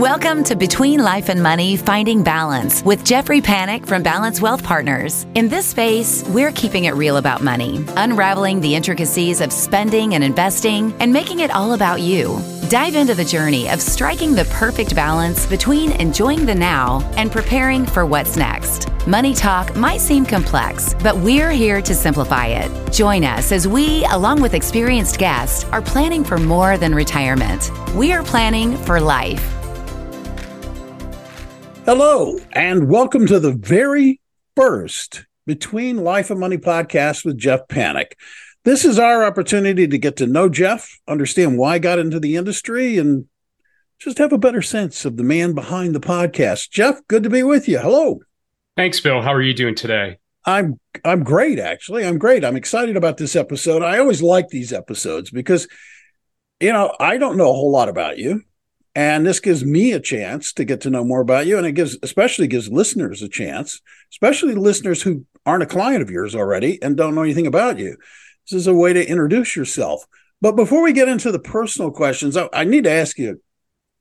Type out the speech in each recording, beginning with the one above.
Welcome to Between Life and Money Finding Balance with Jeffrey Panik from Balance Wealth Partners. In this space, we're keeping it real about money, unraveling the intricacies of spending and investing, and making it all about you. Dive into the journey of striking the perfect balance between enjoying the now and preparing for what's next. Money talk might seem complex, but we're here to simplify it. Join us as we, along with experienced guests, are planning for more than retirement. We are planning for life. Hello, and welcome to the very first Between Life and Money podcast with Jeff Panik. This is our opportunity to get to know Jeff, understand why I got into the industry, and just have a better sense of the man behind the podcast. Jeff, good to be with you. Hello. Thanks, Bill. How are you doing today? I'm I'm great actually. I'm great. I'm excited about this episode. I always like these episodes because you know, I don't know a whole lot about you. And this gives me a chance to get to know more about you. And it gives, especially gives listeners a chance, especially listeners who aren't a client of yours already and don't know anything about you. This is a way to introduce yourself. But before we get into the personal questions, I, I need to ask you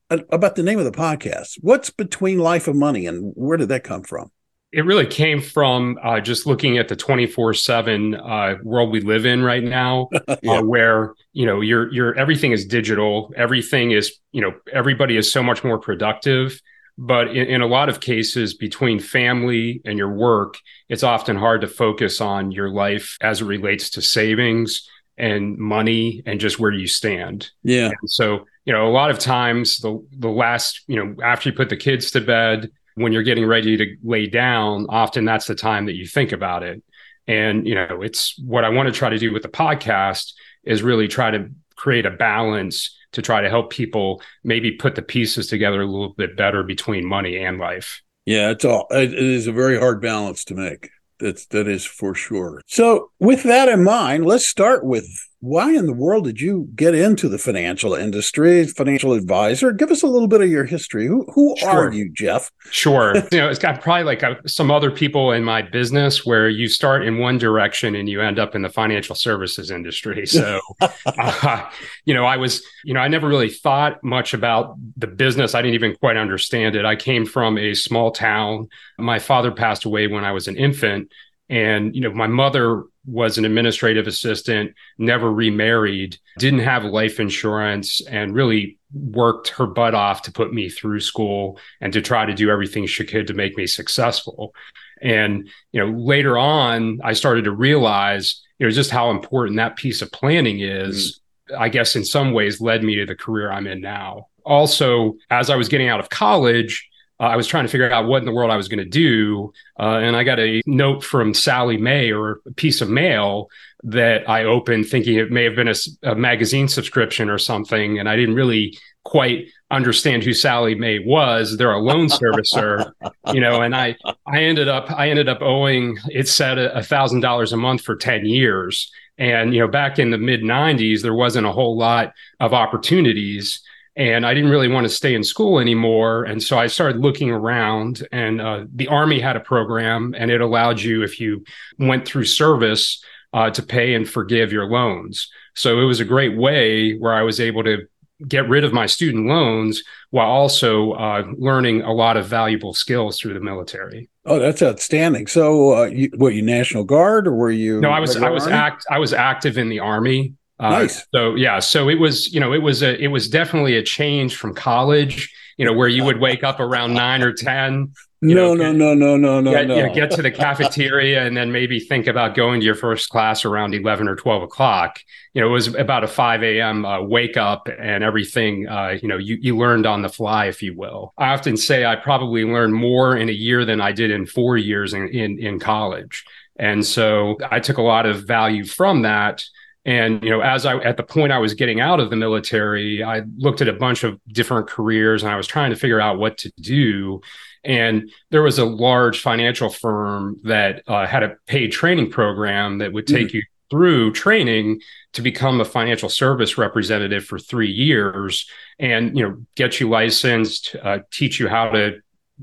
about the name of the podcast. What's between life and money and where did that come from? It really came from uh, just looking at the 24 uh, 7 world we live in right now yeah. uh, where you know you're you're everything is digital. Everything is you know everybody is so much more productive. But in, in, a lot of cases between family and your work it's often hard to focus on your life as it relates to savings and money and just where you stand. Yeah. And so you know a lot of times the the last you know after you put the kids to bed when you're getting ready to lay down, often that's the time that you think about it. And, you know, it's what I want to try to do with the podcast is really try to create a balance to try to help people maybe put the pieces together a little bit better between money and life. Yeah, it's all it is a very hard balance to make. That's that is for sure. So, with that in mind, let's start with why in the world did you get into the financial industry, financial advisor? Give us a little bit of your history. Who who sure. are you, Jeff? Sure. you know, it's got probably like a, some other people in my business where you start in one direction and you end up in the financial services industry. So, uh, you know, I was, you know, I never really thought much about the business. I didn't even quite understand it. I came from a small town. My father passed away when I was an infant and, you know, my mother was an administrative assistant, never remarried, didn't have life insurance, and really worked her butt off to put me through school and to try to do everything she could to make me successful. And, you know, later on, I started to realize, you know, just how important that piece of planning is. Mm-hmm. I guess in some ways led me to the career I'm in now. Also, as I was getting out of college, uh, I was trying to figure out what in the world I was going to do. Uh, and I got a note from Sallie Mae or a piece of mail that I opened thinking it may have been a, a magazine subscription or something. And I didn't really quite understand who Sallie Mae was. They're a loan servicer, you know, and I, I ended up, I ended up owing, it said a thousand dollars a month for 10 years. And, you know, back in the mid 90s, there wasn't a whole lot of opportunities and I didn't really want to stay in school anymore. And so I started looking around, and uh, the Army had a program, and it allowed you, if you went through service, uh, to pay and forgive your loans. So it was a great way where I was able to get rid of my student loans while also uh, learning a lot of valuable skills through the military. Oh, that's outstanding. So, uh, you, what you National Guard or were you? No, I was I was act I was active in the Army. Uh, nice. So yeah, so it was, you know, it was a, it was definitely a change from college, you know, where you would wake up around nine or ten. No, know, no, no, no, no, no, get, no. You know, get to the cafeteria and then maybe think about going to your first class around eleven or twelve o'clock. You know, it was about a five a.m. Uh, wake up and everything. Uh, you know, you you learned on the fly, if you will. I often say I probably learned more in a year than I did in four years in in, in college. And so I took a lot of value from that and you know, as I at the point I was getting out of the military, I looked at a bunch of different careers and I was trying to figure out what to do. And there was a large financial firm that uh, had a paid training program that would take mm. you through training to become a financial service representative for three years and you know get you licensed uh, teach you how to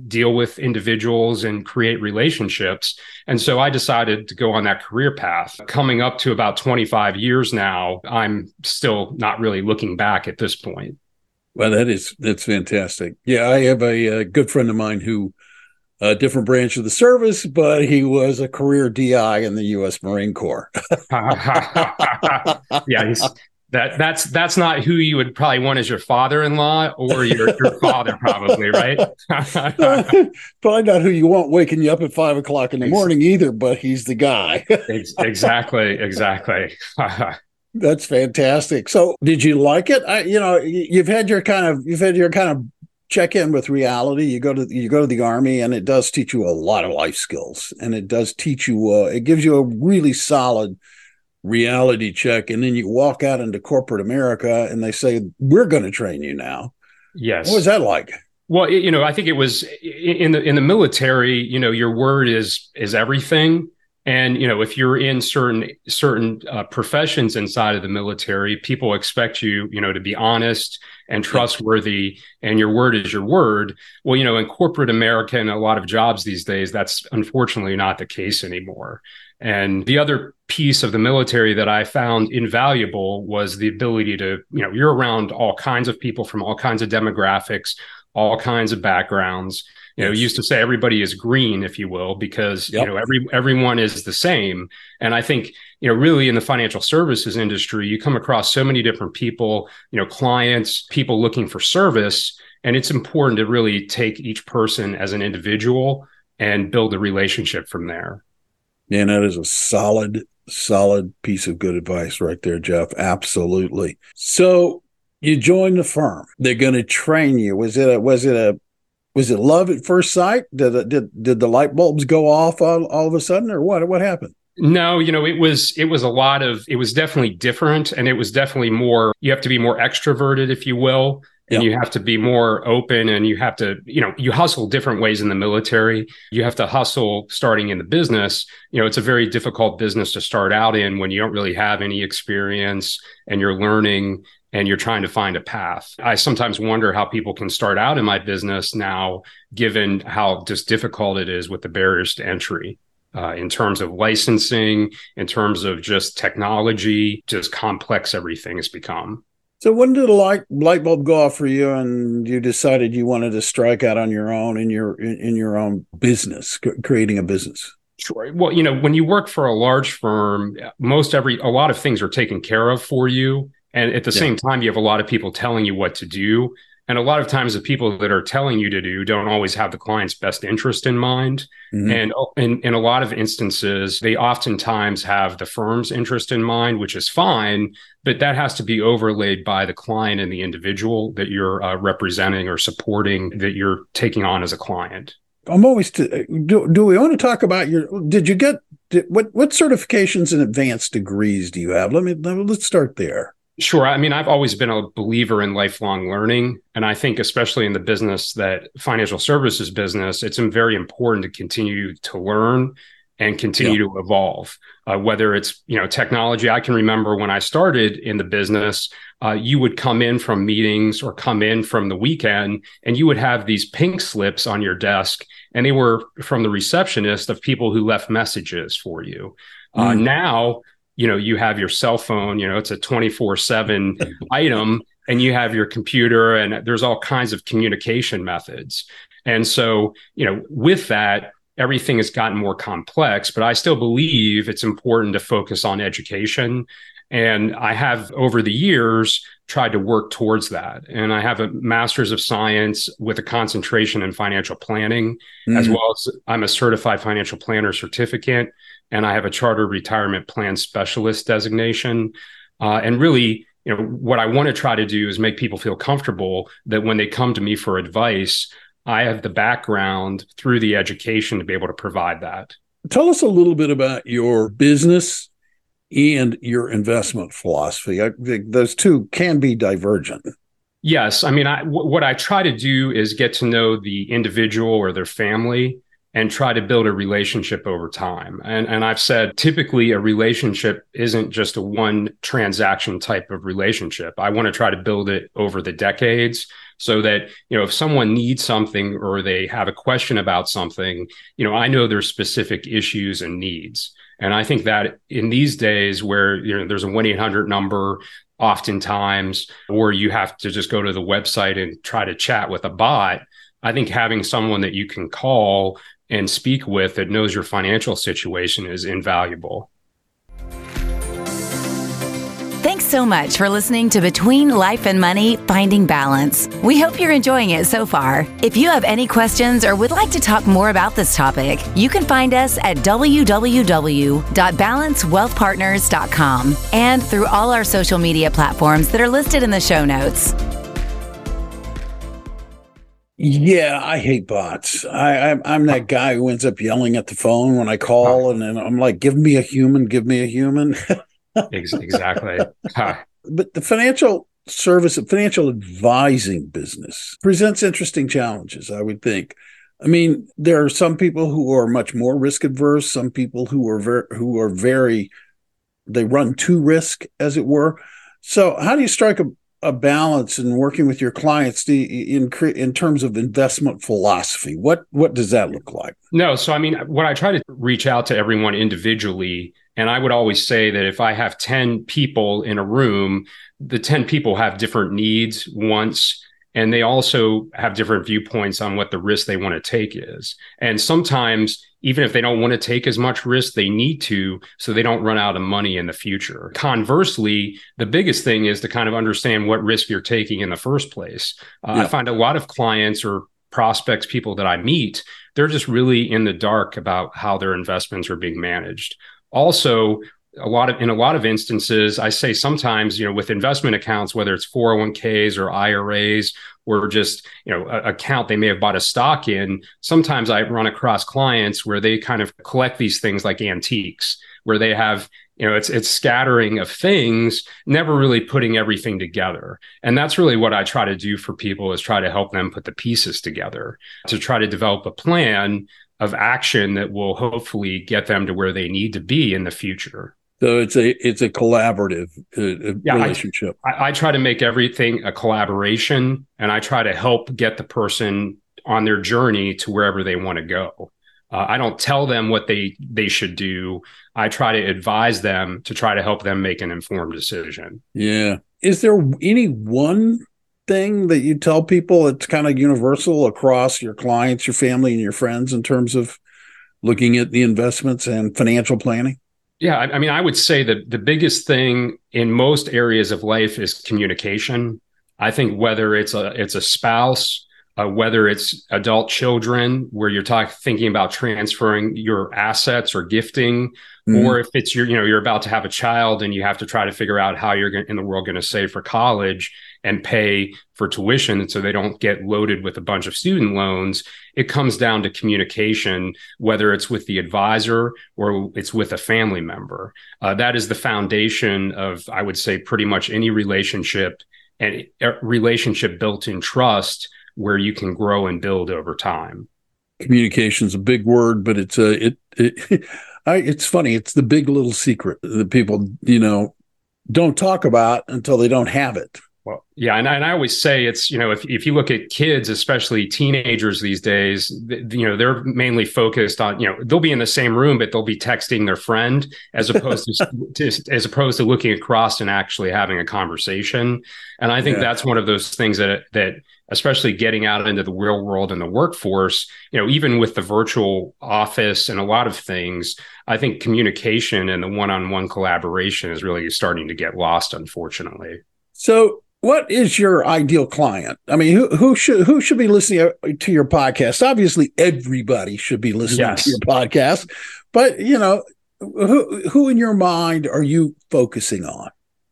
deal with individuals and create relationships. And so I decided to go on that career path. Coming up to about 25 years now, I'm still not really looking back at this point. Well, that is that's fantastic. Yeah, I have a, a good friend of mine who a different branch of the service, but he was a career DI in the U.S. Marine Corps. yeah, he's that that's that's not who you would probably want as your father-in-law or your, your father probably right? Probably not who you want waking you up at five o'clock in the morning either but he's the guy. exactly exactly. That's fantastic. So did you like it? I, you know you've had your kind of you've had your kind of check in with reality. You go to you go to the army and it does teach you a lot of life skills and it does teach you uh, it gives you a really solid reality check and then you walk out into corporate america and they say we're going to train you now. Yes. What was that like? Well you know i think it was in the in the military you know your word is is everything. And you know if you're in certain certain uh, professions inside of the military people expect you you know to be honest and trustworthy and your word is your word. Well you know in corporate america and a lot of jobs these days that's unfortunately not the case anymore and the other piece of the military that I found invaluable was the ability to, you know, you're around all kinds of people from all kinds of demographics, all kinds of backgrounds. You know, used to say everybody is green, if you will, because yep. you know every everyone is the same. And I think you know, really in the financial services industry, you come across so many different people, you know, clients, people looking for service, and it's important to really take each person as an individual and build a relationship from there. And that is a solid, solid piece of good advice right there, Jeff. Absolutely. So you join the firm. They're going to train you. Was it a, was it a, was it love at first sight? Did did did the light bulbs go off all, all of a sudden, or what? What happened? No, you know, it was it was a lot of it was definitely different, and it was definitely more. You have to be more extroverted, if you will and yep. you have to be more open and you have to you know you hustle different ways in the military you have to hustle starting in the business you know it's a very difficult business to start out in when you don't really have any experience and you're learning and you're trying to find a path i sometimes wonder how people can start out in my business now given how just difficult it is with the barriers to entry uh, in terms of licensing, in terms of just technology, just complex everything has become. So when did the light light bulb go off for you, and you decided you wanted to strike out on your own in your in, in your own business, creating a business? Sure. Well, you know, when you work for a large firm, most every a lot of things are taken care of for you, and at the yeah. same time, you have a lot of people telling you what to do. And a lot of times, the people that are telling you to do don't always have the client's best interest in mind. Mm-hmm. And in, in a lot of instances, they oftentimes have the firm's interest in mind, which is fine, but that has to be overlaid by the client and the individual that you're uh, representing or supporting that you're taking on as a client. I'm always to, do. Do we want to talk about your? Did you get did, what? What certifications and advanced degrees do you have? Let me let, let's start there. Sure. I mean, I've always been a believer in lifelong learning. And I think, especially in the business that financial services business, it's very important to continue to learn and continue yeah. to evolve. Uh, whether it's you know technology, I can remember when I started in the business, uh, you would come in from meetings or come in from the weekend, and you would have these pink slips on your desk, and they were from the receptionist of people who left messages for you. Uh, mm. now you know you have your cell phone you know it's a 24 7 item and you have your computer and there's all kinds of communication methods. And so you know with that everything has gotten more complex but i still believe it's important to focus on education. And i have over the years tried to work towards that. And i have a master's of science with a concentration in financial planning mm. as well as i'm a certified financial planner certificate and I have a charter retirement plan specialist designation. Uh, and really, you know, what I want to try to do is make people feel comfortable that when they come to me for advice, I have the background through the education to be able to provide that. Tell us a little bit about your business and your investment philosophy. I think those two can be divergent. Yes. I mean, I, w- what I try to do is get to know the individual or their family and try to build a relationship over time. And, and I've said typically a relationship isn't just a one transaction type of relationship. I want to try to build it over the decades so that, you know, if someone needs something or they have a question about something, you know, I know their specific issues and needs. And I think that in these days where you know there's a 1-800 number, oftentimes, or you have to just go to the website and try to chat with a bot. I think having someone that you can call and speak with that knows your financial situation is invaluable. Thanks so much for listening to Between Life and Money Finding Balance. We hope you're enjoying it so far. If you have any questions or would like to talk more about this topic, you can find us at www.balancewealthpartners.com and through all our social media platforms that are listed in the show notes. Yeah, I hate bots. I, I'm, I'm that guy who ends up yelling at the phone when I call, and then I'm like, "Give me a human, give me a human." exactly. but the financial service, financial advising business presents interesting challenges, I would think. I mean, there are some people who are much more risk adverse, some people who are very, who are very, they run to risk, as it were. So, how do you strike a, a balance in working with your clients to, in in terms of investment philosophy? What what does that look like? No, so I mean, what I try to reach out to everyone individually and I would always say that if I have 10 people in a room, the 10 people have different needs, wants, and they also have different viewpoints on what the risk they want to take is. And sometimes, even if they don't want to take as much risk, they need to so they don't run out of money in the future. Conversely, the biggest thing is to kind of understand what risk you're taking in the first place. Uh, yeah. I find a lot of clients or prospects, people that I meet, they're just really in the dark about how their investments are being managed also a lot of in a lot of instances i say sometimes you know with investment accounts whether it's 401ks or iras or just you know account they may have bought a stock in sometimes i run across clients where they kind of collect these things like antiques where they have you know it's it's scattering of things never really putting everything together and that's really what i try to do for people is try to help them put the pieces together to try to develop a plan of action that will hopefully get them to where they need to be in the future. So it's a it's a collaborative uh, uh yeah, relationship. I, I, try to make everything a collaboration, and I try to help get the person on their journey to wherever they want to go. Uh, I don't tell them what they they should do. I try to advise them to try to help them make an informed decision. Yeah. Is there any one thing that you tell people it's kind of universal across your clients, your family, and your friends in terms of looking at the investments and financial planning? Yeah, I mean, I would say that the biggest thing in most areas of life is communication. I think whether it's a it's a spouse, uh, whether it's adult children, where you're talking thinking about transferring your assets or gifting, mm-hmm. or if it's your you know you're about to have a child and you have to try to figure out how you're in the world going to save for college and pay for tuition so they don't get loaded with a bunch of student loans it comes down to communication whether it's with the advisor or it's with a family member. Uh, that is the foundation of i would say pretty much any relationship and a relationship built in trust where you can grow and build over time. Communication is a big word but it's a it, it I, it's funny it's the big little secret that people you know don't talk about until they don't have it well, yeah, and, and I always say it's you know if if you look at kids, especially teenagers these days, you know they're mainly focused on you know they'll be in the same room, but they'll be texting their friend as opposed to, to as opposed to looking across and actually having a conversation. And I think yeah. that's one of those things that that especially getting out into the real world and the workforce, you know, even with the virtual office and a lot of things, I think communication and the one-on-one collaboration is really starting to get lost, unfortunately. So what is your ideal client? I mean, who who should who should be listening uh, to your podcast? Obviously, everybody should be listening yes. to your podcast, but you know, who who in your mind are you focusing on?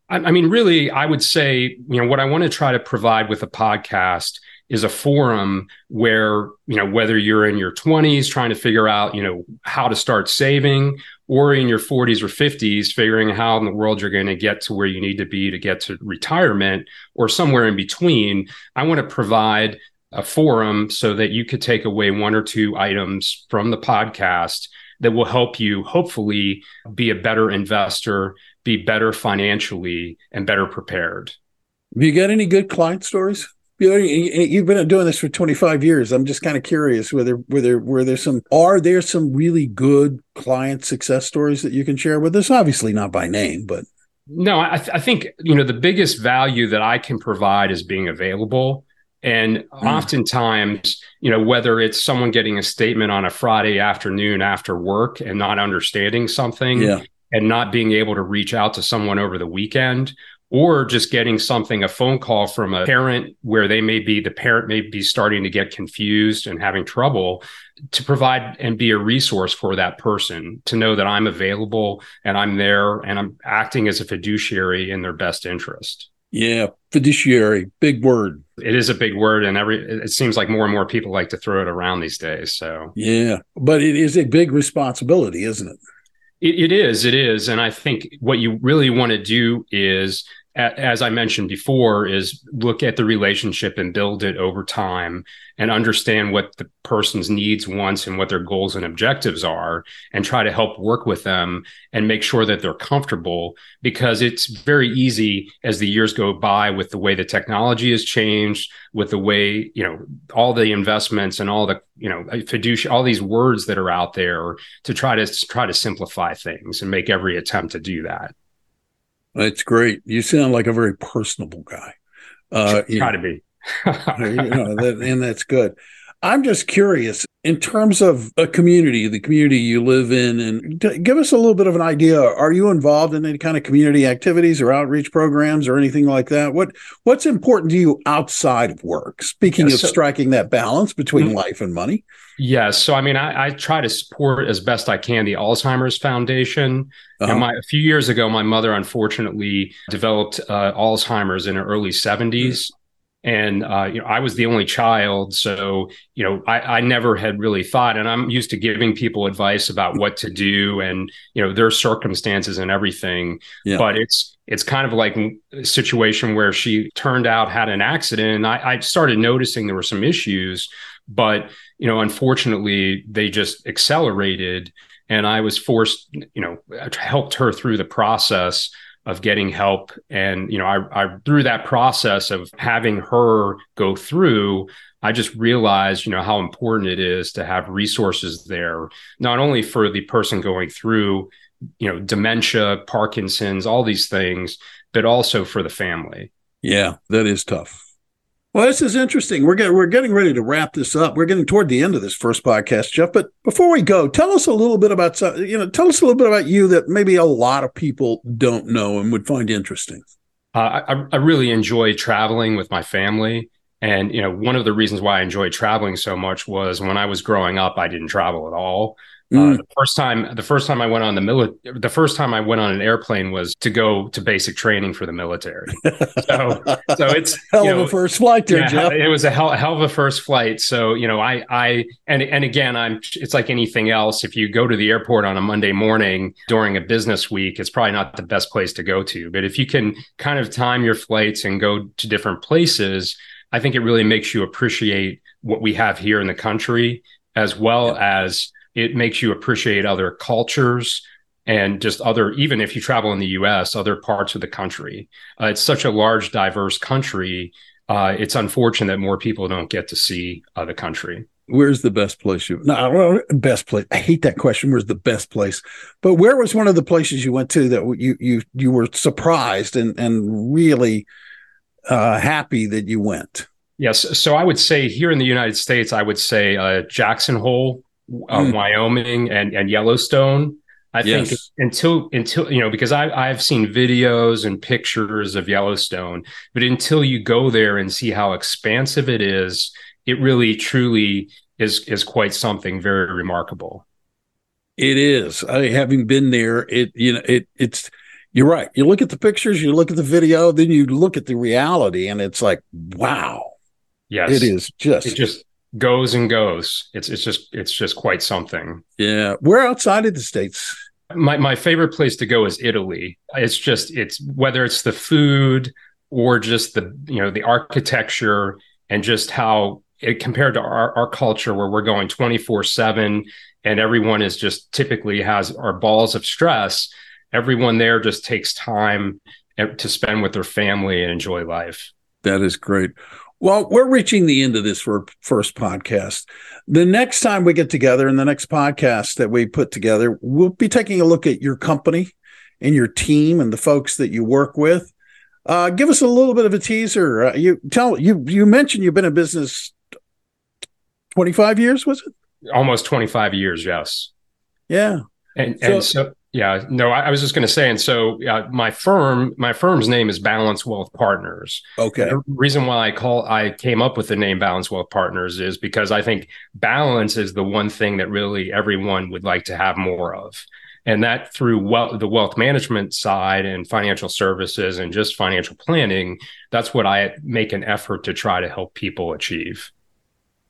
I, I mean, really, I would say, you know, what I want to try to provide with a podcast is a forum where you know whether you're in your 20s trying to figure out you know how to start saving or in your 40s or 50s figuring how in the world you're going to get to where you need to be to get to retirement or somewhere in between i want to provide a forum so that you could take away one or two items from the podcast that will help you hopefully be a better investor be better financially and better prepared. Have you got any good client stories You've been doing this for 25 years. I'm just kind of curious whether whether were there some are there some really good client success stories that you can share with us? Obviously not by name, but No, I, th- I think you know the biggest value that I can provide is being available. And mm. oftentimes, you know, whether it's someone getting a statement on a Friday afternoon after work and not understanding something yeah. and not being able to reach out to someone over the weekend, or just getting something, a phone call from a parent where they may be, the parent may be starting to get confused and having trouble to provide and be a resource for that person to know that I'm available and I'm there and I'm acting as a fiduciary in their best interest. Yeah, fiduciary, big word. It is a big word, and every it seems like more and more people like to throw it around these days. So yeah, but it is a big responsibility, isn't it? It, it is. It is. And I think what you really want to do is as I mentioned before, is look at the relationship and build it over time and understand what the person's needs, wants, and what their goals and objectives are, and try to help work with them and make sure that they're comfortable. Because it's very easy as the years go by with the way the technology has changed, with the way, you know, all the investments and all the, you know, fiduciary, all these words that are out there to try to try to simplify things and make every attempt to do that. That's great. You sound like a very personable guy. Uh, Try to be. you know, that, and that's good. I'm just curious in terms of a community, the community you live in, and t- give us a little bit of an idea. Are you involved in any kind of community activities or outreach programs or anything like that? What What's important to you outside of work? Speaking yeah, so, of striking that balance between mm-hmm. life and money. Yes. So, I mean, I, I, try to support as best I can the Alzheimer's Foundation. Uh-huh. And my, a few years ago, my mother unfortunately developed uh, Alzheimer's in her early 70s. Mm-hmm and uh, you know I was the only child, so you know I, I never had really thought, and I'm used to giving people advice about what to do and you know their circumstances and everything. Yeah. But it's it's kind of like a situation where she turned out had an accident, and I, I started noticing there were some issues, but you know unfortunately they just accelerated, and I was forced, you know, helped her through the process of getting help. And, you know, I, I, through that process of having her go through, I just realized, you know, how important it is to have resources there, not only for the person going through, you know, dementia, Parkinson's, all these things, but also for the family. Yeah, that is tough. Well, this is interesting. We're getting we're getting ready to wrap this up. We're getting toward the end of this first podcast, Jeff. But before we go, tell us a little bit about you know tell us a little bit about you that maybe a lot of people don't know and would find interesting. Uh, I, I really enjoy traveling with my family, and you know one of the reasons why I enjoyed traveling so much was when I was growing up, I didn't travel at all. Uh, mm. Uh, the first time, the first time I went on the military, the first time I went on an airplane was to go to basic training for the military. So, so it's hell of know, a first flight there, yeah, Jeff. It was a hell, hell of a first flight. So, you know, I, I, and and again, I'm. It's like anything else. If you go to the airport on a Monday morning during a business week, it's probably not the best place to go to. But if you can kind of time your flights and go to different places, I think it really makes you appreciate what we have here in the country, as well yeah. as it makes you appreciate other cultures and just other even if you travel in the us other parts of the country. Uh, it's such a large diverse country. Uh, it's unfortunate that more people don't get to see uh, the country. Where's the best place you no best place i hate that question. Where's the best place? But where was one of the places you went to that you you you were surprised and and really uh, happy that you went? Yes. So i would say here in the united states i would say uh, jackson hole uh, mm. Wyoming and and Yellowstone. I yes. think until until you know because I I've seen videos and pictures of Yellowstone, but until you go there and see how expansive it is, it really truly is is quite something very remarkable. It is. I having been there, it you know it it's you're right. You look at the pictures, you look at the video, then you look at the reality, and it's like wow. Yes, it is just it just goes and goes. It's it's just it's just quite something. Yeah. we're outside of the states? My my favorite place to go is Italy. It's just it's whether it's the food or just the you know the architecture and just how it compared to our, our culture where we're going 24 7 and everyone is just typically has our balls of stress everyone there just takes time eh, to spend with their family and enjoy life that is great well, we're reaching the end of this first podcast. The next time we get together in the next podcast that we put together, we'll be taking a look at your company and your team and the folks that you work with. Uh, give us a little bit of a teaser. Uh, you tell you you mentioned you've been in business twenty five years, was it? Almost twenty five years, yes. Yeah, and so, and so yeah, no, I, I was just going to say, and so uh, my firm, my firm's name is Balance Wealth Partners. Okay. The reason why I call, I came up with the name Balance Wealth Partners is because I think balance is the one thing that really everyone would like to have more of and that through wealth, the wealth management side and financial services and just financial planning that's what i make an effort to try to help people achieve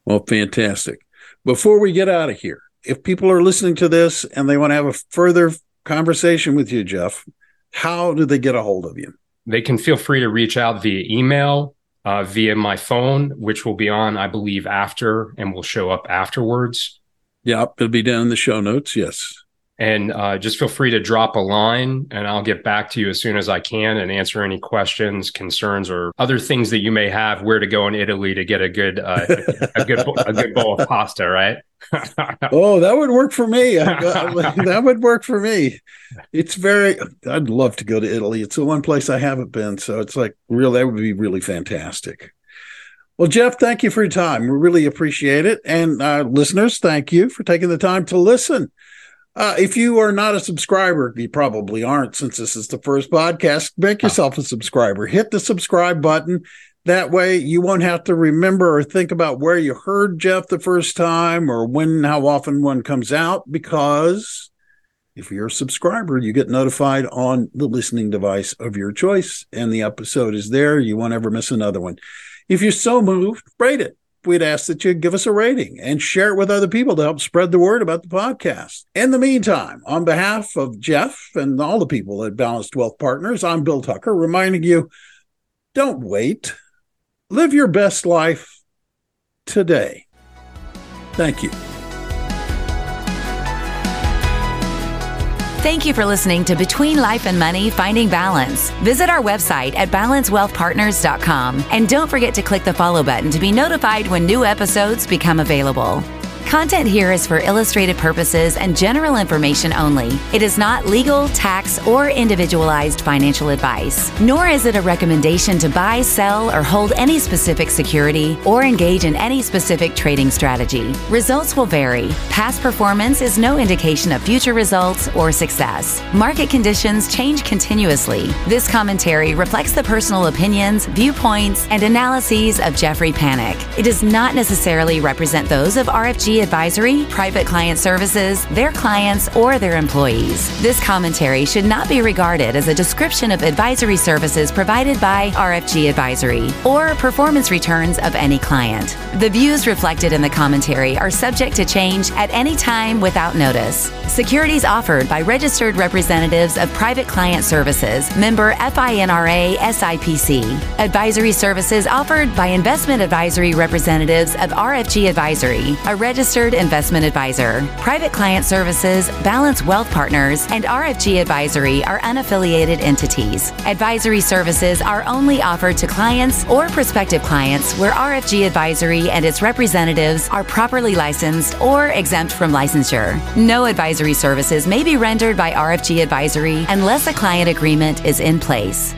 well fantastic before we get out of here if people are listening to this and they want to have a further conversation with you jeff how do they get a hold of you? They can feel free to reach out via email uh, via my phone which will be on i believe after and will show up afterwards. Yep, it'll be down in the show notes yes and uh, just feel free to drop a line and I'll get back to you as soon as I can and answer any questions, concerns, or other things that you may have. Where to go in Italy to get a good, uh, a good, a good bowl of pasta, right? oh, that would work for me. that would work for me. It's very. I'd love to go to Italy. It's the one place I haven't been, so it's like real. That would be really fantastic. Well, Jeff, thank you for your time. We really appreciate it. And uh, listeners, thank you for taking the time to listen. Uh, if you are not a subscriber, you probably aren't since this is the first podcast. Make yourself a subscriber. Hit the subscribe button. That way, you won't have to remember or think about where you heard Jeff the first time or when, how often one comes out. Because if you're a subscriber, you get notified on the listening device of your choice, and the episode is there. You won't ever miss another one. If you're so moved, rate it we'd ask that you give us a rating and share it with other people to help spread the word about the podcast. In the meantime, on behalf of Jeff and all the people at Balanced Wealth Partners, I'm Bill Tucker, reminding you don't wait. Live your best life today. Thank you. Thank you for listening to Between Life and Money Finding Balance. Visit our website at balancewealthpartners.com and don't forget to click the follow button to be notified when new episodes become available. Content here is for illustrative purposes and general information only. It is not legal, tax, or individualized financial advice, nor is it a recommendation to buy, sell, or hold any specific security or engage in any specific trading strategy. Results will vary. Past performance is no indication of future results or success. Market conditions change continuously. This commentary reflects the personal opinions, viewpoints, and analyses of Jeffrey Panik. It does not necessarily represent those of RFG Advisory, Private Client Services, their clients, or their employees. This commentary should not be regarded as a description of advisory services provided by RFG Advisory or performance returns of any client. The views reflected in the commentary are subject to change at any time without notice. Securities offered by registered representatives of Private Client Services, member FINRA SIPC. Advisory services offered by investment advisory representatives of RFG Advisory, a registered registered investment advisor. Private Client Services, Balance Wealth Partners, and RFG Advisory are unaffiliated entities. Advisory services are only offered to clients or prospective clients where RFG Advisory and its representatives are properly licensed or exempt from licensure. No advisory services may be rendered by RFG Advisory unless a client agreement is in place.